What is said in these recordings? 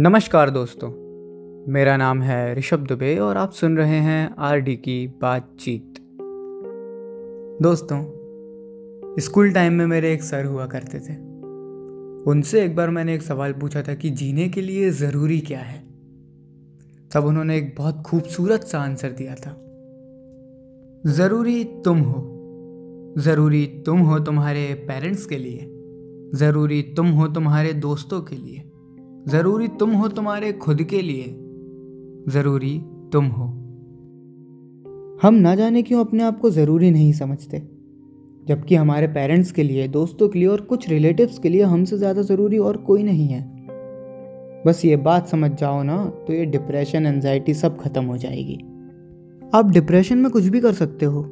नमस्कार दोस्तों, मेरा नाम है ऋषभ दुबे और आप सुन रहे हैं आर डी की बातचीत। दोस्तों, स्कूल टाइम में मेरे एक सर हुआ करते थे। उनसे एक बार मैंने एक सवाल पूछा था कि जीने के लिए ज़रूरी क्या है? तब उन्होंने एक बहुत खूबसूरत सा आंसर दिया था। ज़रूरी तुम हो। ज़रूरी तुम हो तुम्हारे पेरेंट्स के लिए। ज़रूरी तुम हो तुम्हारे दोस्तों के लिए। ज़रूरी तुम हो तुम्हारे खुद के लिए। ज़रूरी तुम हो। हम ना जाने क्यों अपने आप को ज़रूरी नहीं समझते, जबकि हमारे पेरेंट्स के लिए, दोस्तों के लिए और कुछ रिलेटिव्स के लिए हमसे ज़्यादा ज़रूरी और कोई नहीं है। बस ये बात समझ जाओ ना तो ये डिप्रेशन एनजाइटी सब खत्म हो जाएगी। आप डिप्रेशन में कुछ भी कर सकते हो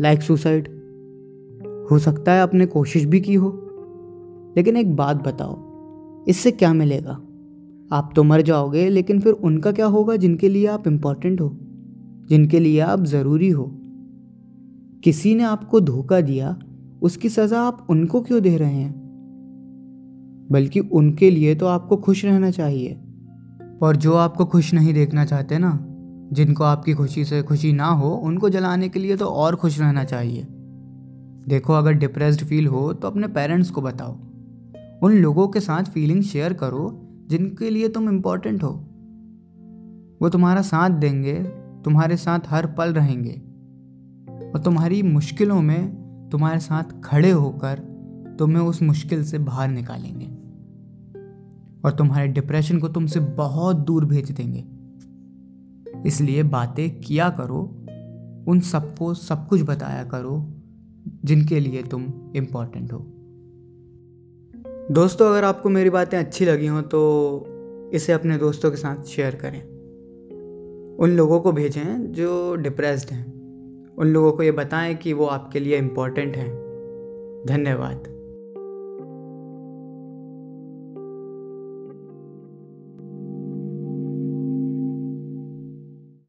लाइक सुसाइड हो सकता है आपने कोशिश भी की हो, लेकिन एक बात बताओ, इससे क्या मिलेगा? आप तो मर जाओगे, लेकिन फिर उनका क्या होगा जिनके लिए आप इंपॉर्टेंट हो? जिनके लिए आप ज़रूरी हो? किसी ने आपको धोखा दिया, उसकी सज़ा आप उनको क्यों दे रहे हैं? बल्कि उनके लिए तो आपको खुश रहना चाहिए। और जो आपको खुश नहीं देखना चाहते ना, जिनको आपकी खुशी से खुशी ना हो, उनको जलाने के लिए तो और खुश रहना चाहिए। देखो, अगर डिप्रेस्ड फील हो तो अपने पेरेंट्स को बताओ। उन लोगों के साथ फीलिंग शेयर करो जिनके लिए तुम इम्पोर्टेंट हो, वो तुम्हारा साथ देंगे, तुम्हारे साथ हर पल रहेंगे। और तुम्हारी मुश्किलों में तुम्हारे साथ खड़े होकर तुम्हें उस मुश्किल से बाहर निकालेंगे। और तुम्हारे डिप्रेशन को तुमसे बहुत दूर भेज देंगे। इसलिए बातें किया करो, उन सबको सब कुछ बताया करो, जिनके लिए तुम इम्पोर्टेंट हो। दोस्तों, अगर आपको मेरी बातें अच्छी लगी हों तो इसे अपने दोस्तों के साथ शेयर करें। उन लोगों को भेजें जो डिप्रेस्ड हैं। उन लोगों को ये बताएँ कि वो आपके लिए इम्पोर्टेंट हैं। धन्यवाद।